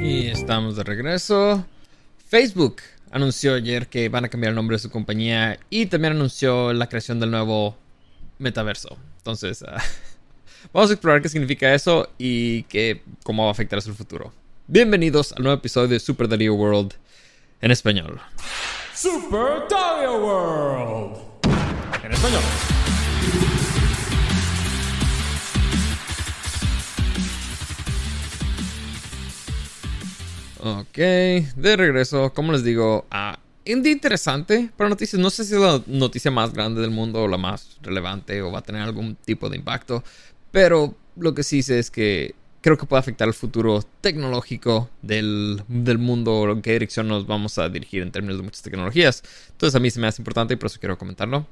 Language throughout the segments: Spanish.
Y estamos de regreso. Facebook anunció ayer que van a cambiar el nombre de su compañía y también anunció la creación del nuevo metaverso. Entonces, uh, vamos a explorar qué significa eso y qué, cómo va a afectar a su futuro. Bienvenidos al nuevo episodio de Super Dario World en español. Super Dario World en español. Ok, de regreso, como les digo, ah, un día interesante para noticias. No sé si es la noticia más grande del mundo o la más relevante o va a tener algún tipo de impacto, pero lo que sí sé es que creo que puede afectar el futuro tecnológico del, del mundo, en qué dirección nos vamos a dirigir en términos de muchas tecnologías. Entonces a mí se me hace importante y por eso quiero comentarlo.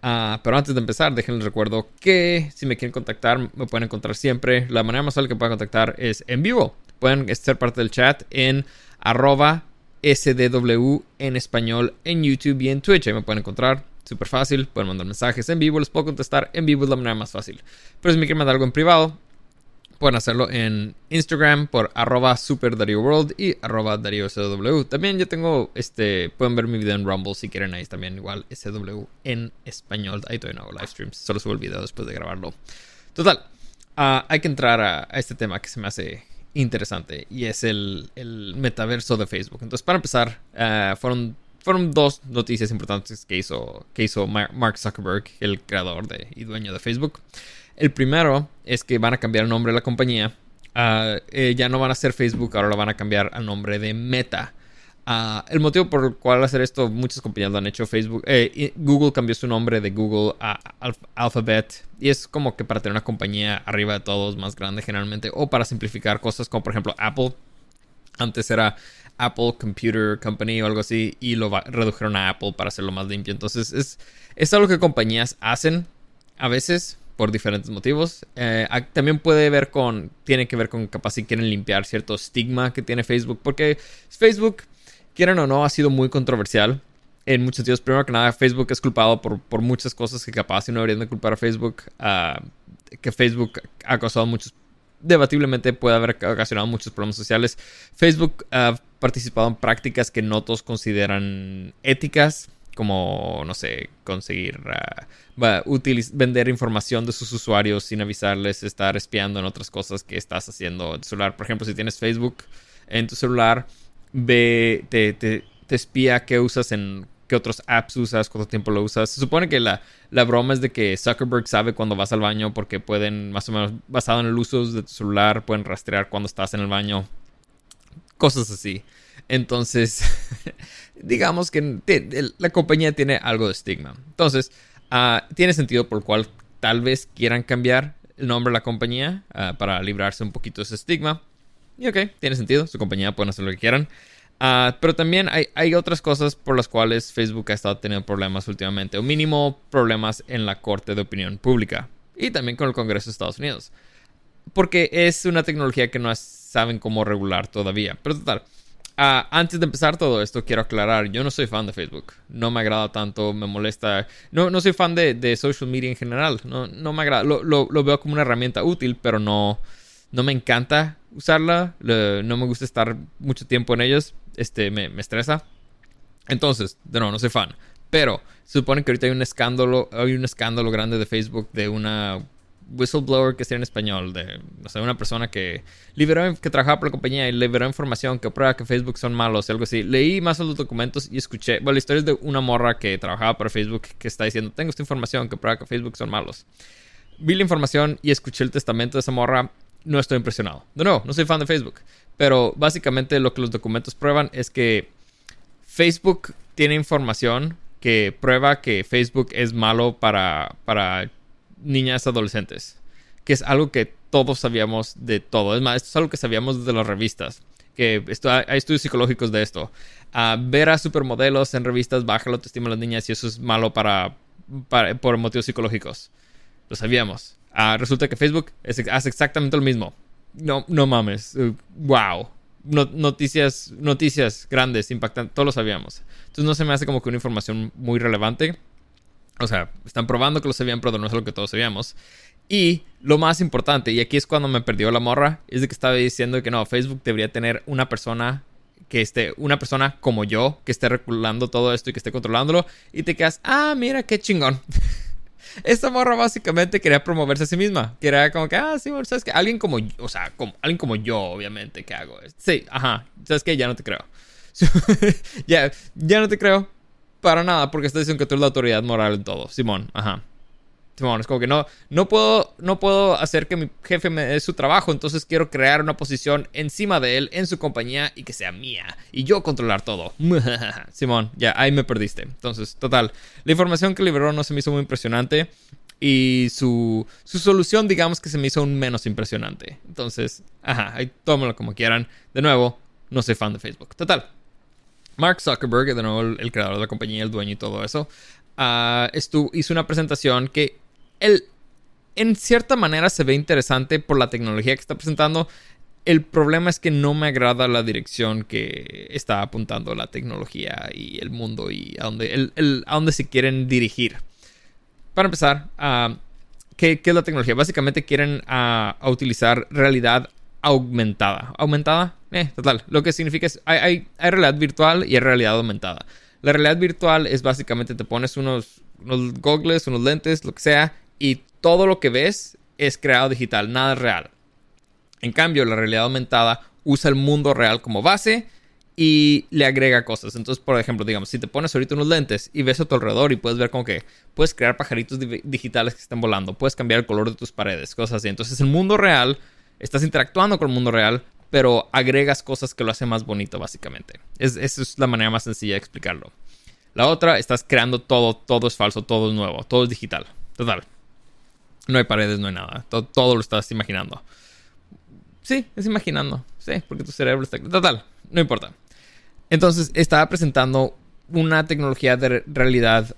Ah, pero antes de empezar, déjenles recuerdo que si me quieren contactar, me pueden encontrar siempre. La manera más fácil que pueden contactar es en vivo. Pueden ser parte del chat en arroba SDW en español en YouTube y en Twitch. Ahí me pueden encontrar. Súper fácil. Pueden mandar mensajes en vivo. Les puedo contestar en vivo. Es la manera más fácil. Pero si me quieren mandar algo en privado, pueden hacerlo en Instagram por arroba super y arroba Darío SW. También yo tengo, este, pueden ver mi video en Rumble si quieren ahí también igual SW en español. Ahí todavía no hago live streams, solo subo el video después de grabarlo. Total, uh, hay que entrar a, este tema que se me hace interesante y es el, el metaverso de Facebook. Entonces para empezar, uh, fueron, fueron dos noticias importantes que hizo, que hizo Mark Zuckerberg, el creador de, y dueño de Facebook. El primero es que van a cambiar el nombre de la compañía. Uh, eh, ya no van a ser Facebook, ahora lo van a cambiar al nombre de Meta. Uh, el motivo por el cual hacer esto, muchas compañías lo han hecho. Facebook, eh, Google cambió su nombre de Google a Alph Alphabet. Y es como que para tener una compañía arriba de todos, más grande generalmente. O para simplificar cosas como por ejemplo Apple. Antes era Apple Computer Company o algo así. Y lo redujeron a Apple para hacerlo más limpio. Entonces es, es algo que compañías hacen a veces por diferentes motivos. Eh, también puede ver con, tiene que ver con capaz si quieren limpiar cierto estigma que tiene Facebook, porque Facebook, quieran o no, ha sido muy controversial en muchos sentidos. Primero que nada, Facebook es culpado por, por muchas cosas que capaz si no deberían de culpar a Facebook, uh, que Facebook ha causado muchos, debatiblemente puede haber ocasionado muchos problemas sociales. Facebook ha participado en prácticas que no todos consideran éticas como, no sé, conseguir uh, vender información de sus usuarios sin avisarles, estar espiando en otras cosas que estás haciendo en tu celular. Por ejemplo, si tienes Facebook en tu celular, ve, te, te, te espía qué usas en qué otros apps usas, cuánto tiempo lo usas. Se supone que la, la, broma es de que Zuckerberg sabe cuando vas al baño porque pueden, más o menos, basado en el uso de tu celular, pueden rastrear cuando estás en el baño. Cosas así. Entonces, digamos que la compañía tiene algo de estigma. Entonces, uh, tiene sentido por el cual tal vez quieran cambiar el nombre de la compañía uh, para librarse un poquito de ese estigma. Y ok, tiene sentido, su compañía pueden hacer lo que quieran. Uh, pero también hay, otras cosas por las cuales Facebook ha estado teniendo problemas últimamente, o mínimo problemas en la Corte de Opinión Pública y también con el Congreso de Estados Unidos. Porque es una tecnología que no saben cómo regular todavía. Pero total, Uh, antes de empezar todo esto, quiero aclarar, yo no soy fan de Facebook. No me agrada tanto, me molesta. No, no soy fan de, de social media en general. No, no me agrada. Lo, lo, lo, veo como una herramienta útil, pero no, no me encanta usarla. No me gusta estar mucho tiempo en ellos. Este, me, me estresa. Entonces, de nuevo, no soy fan. Pero se supone que ahorita hay un escándalo, hay un escándalo grande de Facebook de una whistleblower que sea en español, de o sea, una persona que liberó, que trabajaba por la compañía y liberó información que prueba que Facebook son malos algo así. Leí más los documentos y escuché, bueno, la historia es de una morra que trabajaba para Facebook que está diciendo, tengo esta información que prueba que Facebook son malos. Vi la información y escuché el testamento de esa morra, no estoy impresionado. De nuevo, no soy fan de Facebook, pero básicamente lo que los documentos prueban es que Facebook tiene información que prueba que Facebook es malo para, para niñas adolescentes. Que es algo que todos sabíamos de todo. Es más, esto es algo que sabíamos de las revistas. Que esto, hay estudios psicológicos de esto. Ah, ver a supermodelos en revistas baja la autoestima de las niñas y eso es malo para, por motivos psicológicos. Lo sabíamos. Ah, resulta que Facebook hace exactamente lo mismo. No, no mames. wow. noticias, noticias grandes, impactantes, todos lo sabíamos. Entonces no se me hace como que una información muy relevante. O sea, están probando que lo sabían, pero no es lo que todos sabíamos. Y lo más importante, y aquí es cuando me perdió la morra, es de que estaba diciendo que no, Facebook debería tener una persona que esté, una persona como yo, que esté regulando todo esto y que esté controlándolo, y te quedas, ah, mira qué chingón. Esta morra básicamente quería promoverse a sí misma. Quería como que, ah, sí, sabes que alguien como, o sea, como, alguien como yo, obviamente, que hago esto. Sí, ajá, sabes que ya no te creo. ya, ya no te creo para nada porque estás diciendo que tú eres la autoridad moral en todo. Simón, ajá. Simón, es como que no, no, puedo, no puedo hacer que mi jefe me dé su trabajo, entonces quiero crear una posición encima de él en su compañía y que sea mía y yo controlar todo. Simón, ya, ahí me perdiste. Entonces, total, la información que liberó no se me hizo muy impresionante y su, su solución, digamos que se me hizo un menos impresionante. Entonces, ajá, ahí tómalo como quieran. De nuevo, no soy fan de Facebook. Total. Mark Zuckerberg, de nuevo el, creador de la compañía, el dueño y todo eso, uh, hizo una presentación que él, en cierta manera se ve interesante por la tecnología que está presentando. El problema es que no me agrada la dirección que está apuntando la tecnología y el mundo y a dónde, se quieren dirigir. Para empezar, uh, ¿qué, es la tecnología? Básicamente quieren uh, utilizar realidad aumentada. ¿Aumentada? Eh, total. Lo que significa es, hay, hay, realidad virtual y hay realidad aumentada. La realidad virtual es básicamente te pones unos, unos goggles, unos lentes, lo que sea, y todo lo que ves es creado digital, nada es real. En cambio, la realidad aumentada usa el mundo real como base y le agrega cosas. Entonces, por ejemplo, digamos, si te pones ahorita unos lentes y ves a tu alrededor y puedes ver como que puedes crear pajaritos digitales que están volando, puedes cambiar el color de tus paredes, cosas así. Entonces, el mundo real, estás interactuando con el mundo real, pero agregas cosas que lo hacen más bonito, básicamente. Es, esa es la manera más sencilla de explicarlo. La otra, estás creando todo, todo es falso, todo es nuevo, todo es digital. Total. No hay paredes, no hay nada. Todo, lo estás imaginando. Sí, es imaginando. Sí, porque tu cerebro está... Total, no importa. Entonces, estaba presentando una tecnología de realidad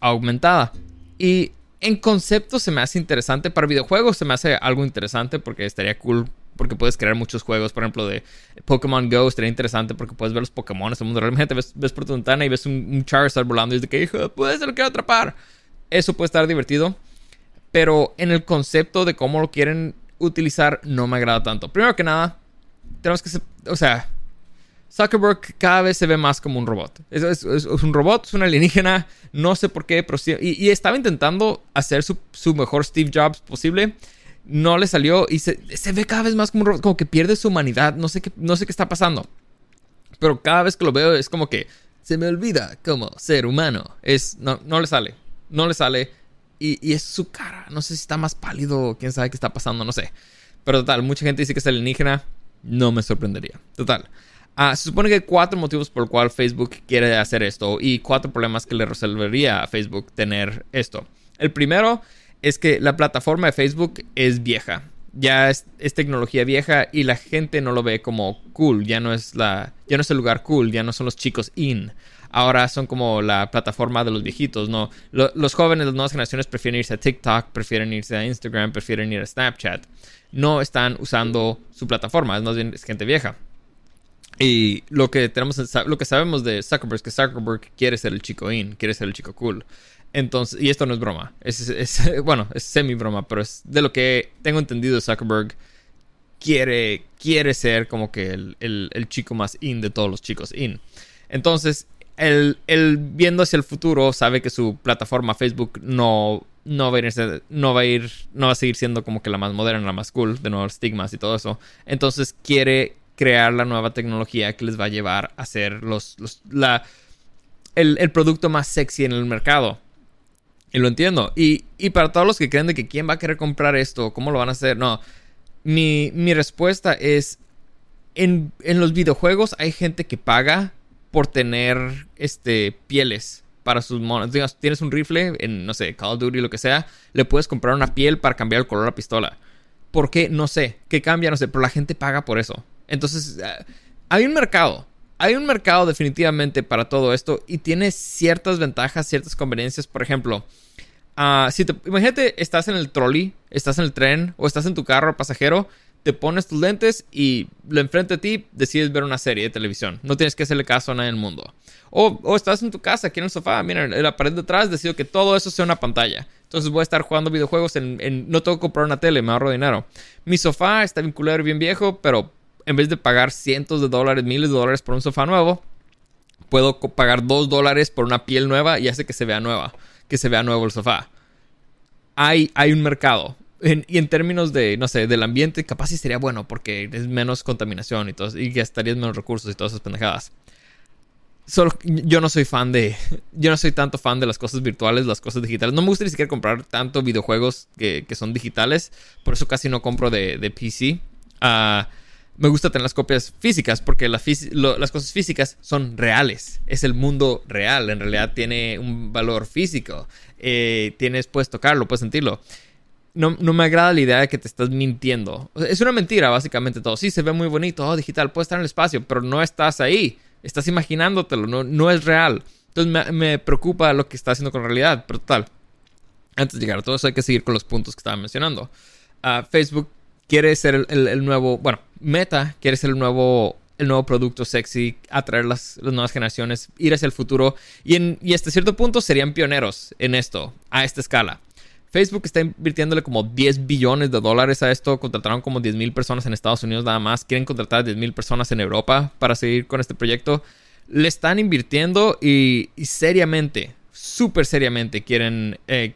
aumentada. Y en concepto se me hace interesante. Para videojuegos se me hace algo interesante porque estaría cool. Porque puedes crear muchos juegos, por ejemplo, de Pokémon Go. Estaría interesante porque puedes ver los Pokémon en el mundo. Realmente ves, ves por tu ventana y ves un, Charizard volando y es de que, hijo, puede ser lo que atrapar. Eso puede estar divertido. Pero en el concepto de cómo lo quieren utilizar, no me agrada tanto. Primero que nada, tenemos que. O sea, Zuckerberg cada vez se ve más como un robot. Es, un robot, es una alienígena, no sé por qué, pero y, estaba intentando hacer su, mejor Steve Jobs posible. No le salió y se, ve cada vez más como un robot, como que pierde su humanidad. No sé qué, no sé qué está pasando. Pero cada vez que lo veo es como que se me olvida como ser humano. Es, no, no le sale. No le sale. Y, es su cara. No sé si está más pálido. Quién sabe qué está pasando. No sé. Pero total, mucha gente dice que es alienígena. No me sorprendería. Total. Ah, se supone que hay cuatro motivos por los cuales Facebook quiere hacer esto. Y cuatro problemas que le resolvería a Facebook tener esto. El primero es que la plataforma de Facebook es vieja. Ya es, es, tecnología vieja y la gente no lo ve como cool. Ya no es la. Ya no es el lugar cool. Ya no son los chicos in ahora son como la plataforma de los viejitos, ¿no? los jóvenes, las nuevas generaciones prefieren irse a TikTok, prefieren irse a Instagram, prefieren ir a Snapchat. No están usando su plataforma, es más bien es gente vieja. Y lo que tenemos, lo que sabemos de Zuckerberg es que Zuckerberg quiere ser el chico in, quiere ser el chico cool. Entonces, y esto no es broma, es, bueno, es semi broma, pero es de lo que tengo entendido Zuckerberg quiere, quiere ser como que el, el chico más in de todos los chicos in. Entonces, él, viendo hacia el futuro sabe que su plataforma Facebook no, no, va a ir, no va a seguir siendo como que la más moderna, la más cool, de nuevo estigmas y todo eso. Entonces quiere crear la nueva tecnología que les va a llevar a ser los, la, el, producto más sexy en el mercado. Y lo entiendo. Y, para todos los que creen de que quién va a querer comprar esto, cómo lo van a hacer, no. Mi, mi respuesta es, en, en los videojuegos hay gente que paga por tener este, pieles para sus monos. Tienes un rifle en, no sé, Call of Duty, lo que sea, le puedes comprar una piel para cambiar el color a la pistola. ¿Por qué? No sé. ¿Qué cambia? No sé. Pero la gente paga por eso. Entonces, eh, hay un mercado. Hay un mercado definitivamente para todo esto y tiene ciertas ventajas, ciertas conveniencias. Por ejemplo, ah, si te, imagínate, estás en el trolley, estás en el tren o estás en tu carro pasajero, te pones tus lentes y lo enfrente a ti decides ver una serie de televisión. No tienes que hacerle caso a nadie en el mundo. O, estás en tu casa, aquí en el sofá, mira, en la pared de atrás, decido que todo eso sea una pantalla. Entonces voy a estar jugando videojuegos en, no tengo que comprar una tele, me ahorro dinero. Mi sofá está vinculado bien viejo, pero en vez de pagar cientos de dólares, miles de dólares por un sofá nuevo, puedo pagar dos dólares por una piel nueva y hace que se vea nueva, que se vea nuevo el sofá. Hay, hay un mercado. Y en términos de, no sé, del ambiente, capaz sí sería bueno porque es menos contaminación y, todo, y gastarías menos recursos y todas esas pendejadas. Solo, yo no soy fan de. Yo no soy tanto fan de las cosas virtuales, las cosas digitales. No me gusta ni siquiera comprar tanto videojuegos que, son digitales. Por eso casi no compro de, de PC. Ah me gusta tener las copias físicas porque las, las cosas físicas son reales. Es el mundo real. En realidad tiene un valor físico. Eh, tienes, puedes tocarlo, puedes sentirlo. No, me agrada la idea de que te estás mintiendo. es una mentira, básicamente todo. Sí, se ve muy bonito, oh, digital, puede estar en el espacio, pero no estás ahí. Estás imaginándotelo, no, no es real. Entonces me, preocupa lo que está haciendo con realidad, pero total. Antes de llegar a todo eso hay que seguir con los puntos que estaba mencionando. Ah, Facebook quiere ser el, nuevo, bueno, Meta quiere ser el nuevo, el nuevo producto sexy, atraer las, las nuevas generaciones, ir hacia el futuro y, en, y hasta cierto punto serían pioneros en esto, a esta escala. Facebook está invirtiéndole como 10 billones de dólares a esto. Contrataron como 10 mil personas en Estados Unidos nada más. Quieren contratar a 10 mil personas en Europa para seguir con este proyecto. Le están invirtiendo y, seriamente, súper seriamente quieren, eh,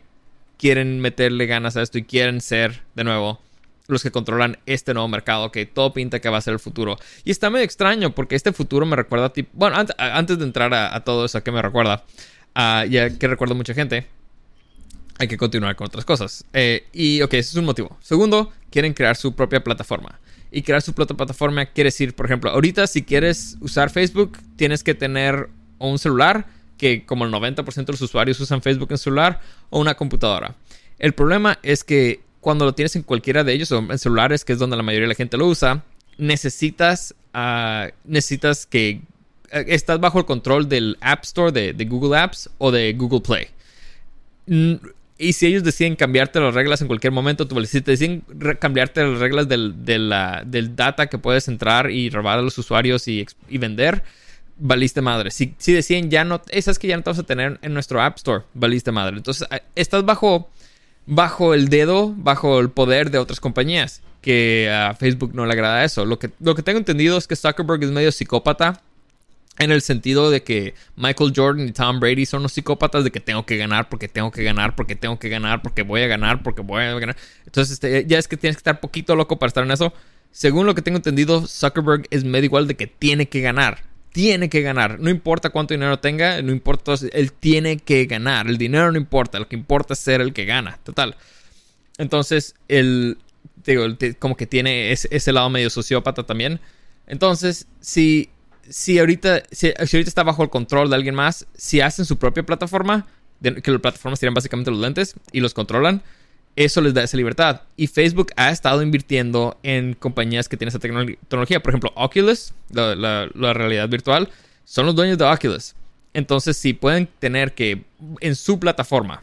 quieren meterle ganas a esto y quieren ser de nuevo los que controlan este nuevo mercado, que todo pinta que va a ser el futuro. Y está medio extraño porque este futuro me recuerda a ti. Bueno, antes, de entrar a, todo eso, ¿a qué me recuerda? Uh, ya que recuerdo mucha gente, hay que continuar con otras cosas. Eh, y ok, ese es un motivo. Segundo, quieren crear su propia plataforma. Y crear su propia plataforma quiere decir, por ejemplo, ahorita si quieres usar Facebook, tienes que tener un celular, que como el 90% de los usuarios usan Facebook en celular, o una computadora. El problema es que cuando lo tienes en cualquiera de ellos o en celulares, que es donde la mayoría de la gente lo usa, necesitas, uh, necesitas que uh, estás bajo el control del App Store de, Google Apps o de Google Play. Y si ellos deciden cambiarte las reglas en cualquier momento, tú, si te deciden cambiarte las reglas del, del, data que puedes entrar y robar a los usuarios y, y vender, valiste madre. Si, si deciden ya no, esas que ya no te vas a tener en nuestro App Store, valiste madre. Entonces, estás bajo bajo el dedo, bajo el poder de otras compañías. Que a Facebook no le agrada eso. Lo que, lo que tengo entendido es que Zuckerberg es medio psicópata. En el sentido de que Michael Jordan y Tom Brady son los psicópatas de que tengo que ganar, porque tengo que ganar, porque tengo que ganar, porque voy a ganar, porque voy a ganar. Entonces, este, ya es que tienes que estar poquito loco para estar en eso. Según lo que tengo entendido, Zuckerberg es medio igual de que tiene que ganar tiene que ganar. No importa cuánto dinero tenga, no importa, él tiene que ganar. El dinero no importa, lo que importa es ser el que gana. Total. Entonces, él, digo, como que tiene ese, lado medio sociópata también. Entonces, si, si, ahorita, si, ahorita está bajo el control de alguien más, si hacen su propia plataforma, que las plataformas tienen básicamente los lentes y los controlan, eso les da esa libertad. Y Facebook ha estado invirtiendo en compañías que tienen esa tecnología. Por ejemplo, Oculus, la, realidad virtual, son los dueños de Oculus. Entonces, si pueden tener que en su plataforma,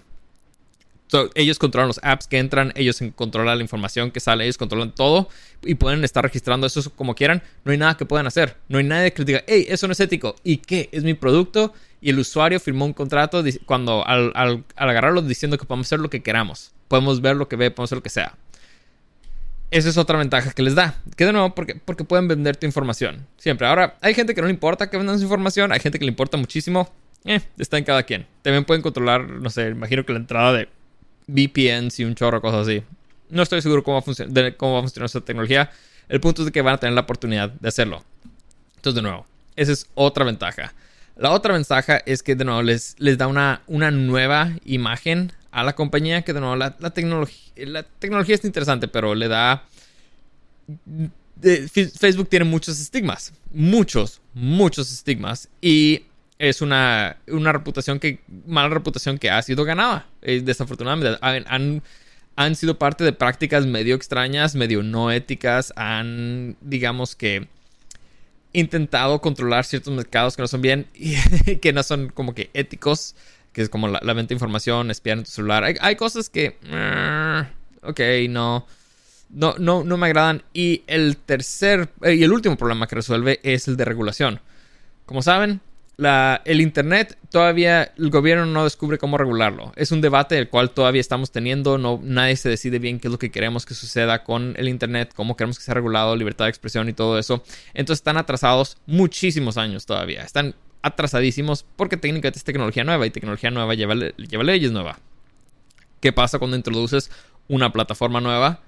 ellos controlan los apps que entran, ellos controlan la información que sale, ellos controlan todo y pueden estar registrando eso como quieran, no hay nada que puedan hacer. No hay nadie que diga, hey, eso no es ético. ¿Y qué? Es mi producto y el usuario firmó un contrato cuando al, al agarrarlo diciendo que podemos hacer lo que queramos podemos ver lo que ve, podemos hacer lo que sea. Esa es otra ventaja que les da. Que de nuevo, porque, porque pueden vender tu información. Siempre. Ahora, hay gente que no le importa que vendan su información. Hay gente que le importa muchísimo. Eh, está en cada quien. También pueden controlar, no sé, imagino que la entrada de VPNs y un chorro, cosas así. No estoy seguro cómo va, de cómo va a funcionar esa tecnología. El punto es que van a tener la oportunidad de hacerlo. Entonces, de nuevo, esa es otra ventaja. La otra ventaja es que, de nuevo, les, da una, nueva imagen a la compañía que de nuevo la, la tecnología es interesante pero le da Facebook tiene muchos estigmas muchos muchos estigmas y es una, una reputación que mala reputación que ha sido ganada eh, desafortunadamente han, han sido parte de prácticas medio extrañas, medio no éticas, han, digamos que, intentado controlar ciertos mercados que no son bien y que no son como que éticos, que es como la, venta de información, espiar en tu celular. Hay, cosas que, uh, ok, no, no, no, no me agradan. Y el tercer eh, y el último problema que resuelve es el de regulación. Como saben, la, el Internet todavía el gobierno no descubre cómo regularlo. Es un debate el cual todavía estamos teniendo. No, nadie se decide bien qué es lo que queremos que suceda con el Internet, cómo queremos que sea regulado, libertad de expresión y todo eso. Entonces están atrasados muchísimos años todavía. Están atrasadísimos porque técnicamente es tecnología nueva y tecnología nueva lleva, lleva leyes nuevas. ¿Qué pasa cuando introduces una plataforma nueva?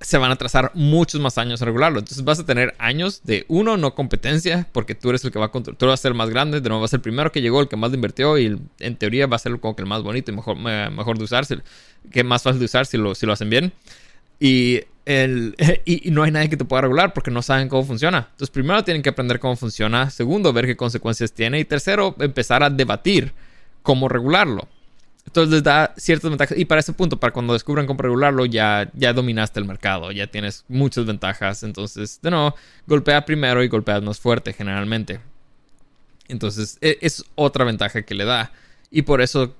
Se van a trazar muchos más años en regularlo. Entonces vas a tener años de uno, no competencia, porque tú eres el que va a controlar, tú vas a ser el más grande, de nuevo va a ser el primero que llegó, el que más le invirtió y en teoría va a ser como que el más bonito y mejor, mejor de usar, que más fácil de usar si lo, si lo hacen bien. Y, el, y, no hay nadie que te pueda regular porque no saben cómo funciona. Entonces primero tienen que aprender cómo funciona, segundo ver qué consecuencias tiene y tercero empezar a debatir cómo regularlo. Entonces les da ciertas ventajas. Y para ese punto, para cuando descubran cómo regularlo, ya, ya dominaste el mercado, ya tienes muchas ventajas. Entonces, de nuevo, golpea primero y golpea más fuerte generalmente. Entonces, e, es otra ventaja que le da. Y por eso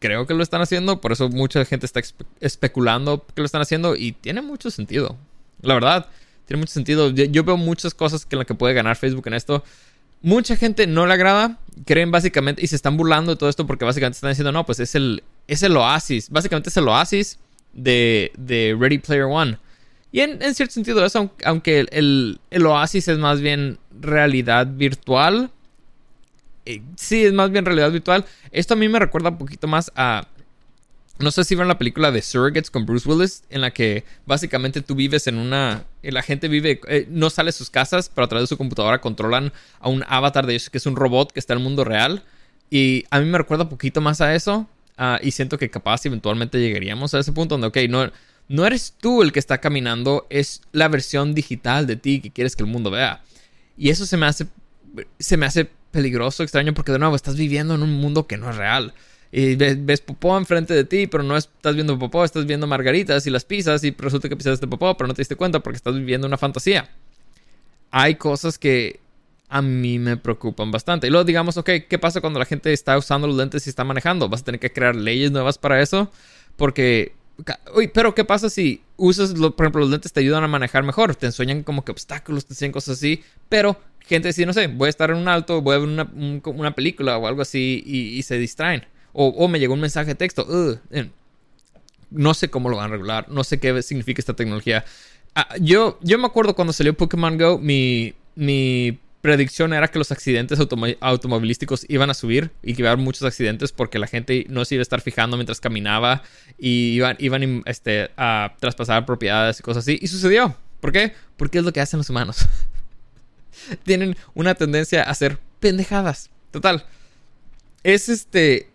creo que lo están haciendo. Por eso mucha gente está especulando que lo están haciendo. Y tiene mucho sentido. La verdad, tiene mucho sentido. Yo, veo muchas cosas que en las que puede ganar Facebook en esto mucha gente no le agrada, creen básicamente, y se están burlando de todo esto porque básicamente están diciendo, no, pues es el, es el oasis, básicamente es el oasis de, de Ready Player One. Y en, cierto sentido eso, aunque el, el, oasis es más bien realidad virtual, eh, sí, es más bien realidad virtual, esto a mí me recuerda un poquito más a no sé si vieron la película de Surrogates con Bruce Willis, en la que básicamente tú vives en una. La gente vive. Eh, no sale de sus casas, pero a través de su computadora controlan a un avatar de ellos que es un robot que está en el mundo real. Y a mí me recuerda un poquito más a eso. Ah, y siento que capaz eventualmente llegaríamos a ese punto donde, ok, no, no eres tú el que está caminando, es la versión digital de ti que quieres que el mundo vea. Y eso se me hace. Se me hace peligroso, extraño, porque de nuevo estás viviendo en un mundo que no es real y ves, popó enfrente de ti, pero no estás viendo popó, estás viendo margaritas y las pizzas y resulta que pisaste popó, pero no te diste cuenta porque estás viviendo una fantasía. Hay cosas que a mí me preocupan bastante. Y luego digamos, ok, ¿qué pasa cuando la gente está usando los lentes y está manejando? ¿Vas a tener que crear leyes nuevas para eso? Porque, uy, pero ¿qué pasa si usas, por ejemplo, los lentes te ayudan a manejar mejor? Te enseñan como que obstáculos, te enseñan cosas así, pero gente dice, no sé, voy a estar en un alto, voy a ver una, una película o algo así y se distraen. O, me llegó un mensaje de texto. no sé cómo lo van a regular. No sé qué significa esta tecnología. Ah, yo, yo me acuerdo cuando salió Pokémon Go, mi, mi predicción era que los accidentes automovilísticos iban a subir y que iba a haber muchos accidentes porque la gente no se iba a estar fijando mientras caminaba y iban, iban este, a traspasar propiedades y cosas así. Y sucedió. ¿Por qué? Porque es lo que hacen los humanos. Tienen una tendencia a hacer pendejadas. Total. Es este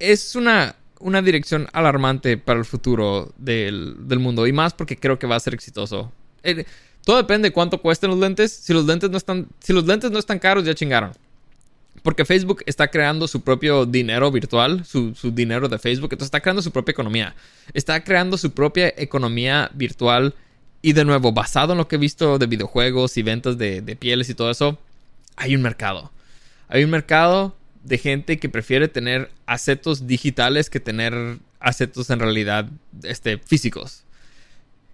es una, una dirección alarmante para el futuro del, mundo. Y más porque creo que va a ser exitoso. Eh, todo depende de cuánto cuesten los lentes. Si los lentes no están, si los lentes no están caros, ya chingaron. Porque Facebook está creando su propio dinero virtual, su, dinero de Facebook. Entonces está creando su propia economía. Está creando su propia economía virtual. Y de nuevo, basado en lo que he visto de videojuegos y ventas de pieles y todo eso, hay un mercado. Hay un mercado de gente que prefiere tener asetos digitales que tener asetos en realidad este, físicos.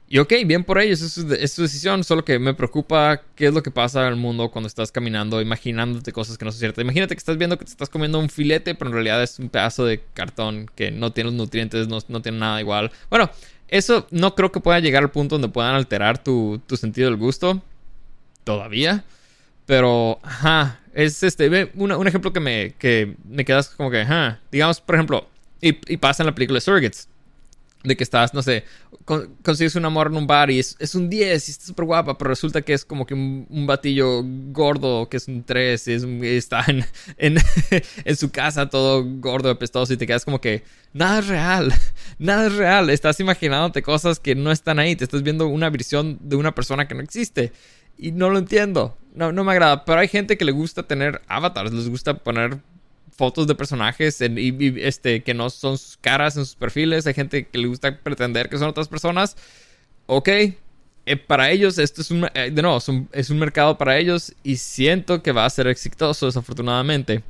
Y ok, bien por ellos, es es su, decisión, solo que me preocupa qué es lo que pasa en el mundo cuando estás caminando, imaginándote cosas que no son ciertas. Imagínate que estás viendo que te estás comiendo un filete, pero en realidad es un pedazo de cartón que no tiene los nutrientes, no, no tiene nada igual. Bueno, eso no creo que pueda llegar al punto donde puedan alterar tu, tu sentido del gusto. Todavía. Pero, ajá, es este, un ejemplo que me, que me quedas como que, ajá, digamos, por ejemplo, y, pasa en la película Surrogates, de que estás, no sé, consigues un amor en un bar y es, un 10 y está súper guapa, pero resulta que es como que un, batillo gordo que es un 3 y, está en, en, en, su casa todo gordo, apestoso y te quedas como que nada es real, nada es real, estás imaginándote cosas que no están ahí, te estás viendo una visión de una persona que no existe y no lo entiendo. No, no me agrada. Pero hay gente que le gusta tener avatars, les gusta poner fotos de personajes este, que no son sus caras en sus perfiles. Hay gente que le gusta pretender que son otras personas. Ok, eh, para ellos esto es un, eh, de nuevo, es un, mercado para ellos y siento que va a ser exitoso desafortunadamente.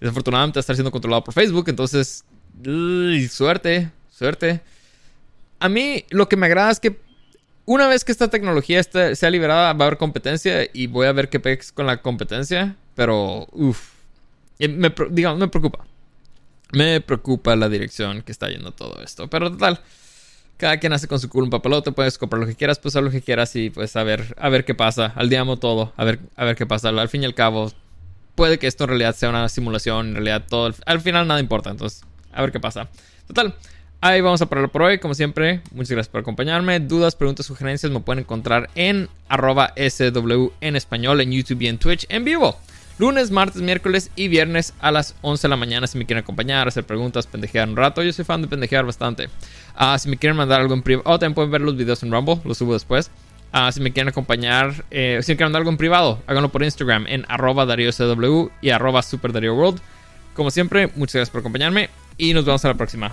Desafortunadamente estar siendo controlado por Facebook, entonces, suerte, suerte. A mí lo que me agrada es que una vez que esta tecnología esté, sea liberada, va a haber competencia y voy a ver qué pex con la competencia. Pero, uff, me, digamos, me preocupa. Me preocupa la dirección que está yendo todo esto. Pero total, cada quien hace con su culo un papelote. Puedes comprar lo que quieras, pues lo que quieras y pues a ver, a ver qué pasa. Al diamo todo, a ver, a ver qué pasa. Al fin y al cabo, puede que esto en realidad sea una simulación. En realidad, todo, al final nada importa. Entonces, a ver qué pasa. Total. Ahí vamos a parar por hoy. Como siempre, muchas gracias por acompañarme. Dudas, preguntas, sugerencias me pueden encontrar en arroba SW en español, en YouTube y en Twitch en vivo. Lunes, martes, miércoles y viernes a las 11 de la mañana si me quieren acompañar, hacer preguntas, pendejear un rato. Yo soy fan de pendejear bastante. Uh, si me quieren mandar algo en privado, oh, también pueden ver los videos en Rumble, los subo después. Uh, si me quieren acompañar, eh, si me quieren mandar algo en privado, háganlo por Instagram en arroba DarioSW y arroba Super World. Como siempre, muchas gracias por acompañarme y nos vemos a la próxima.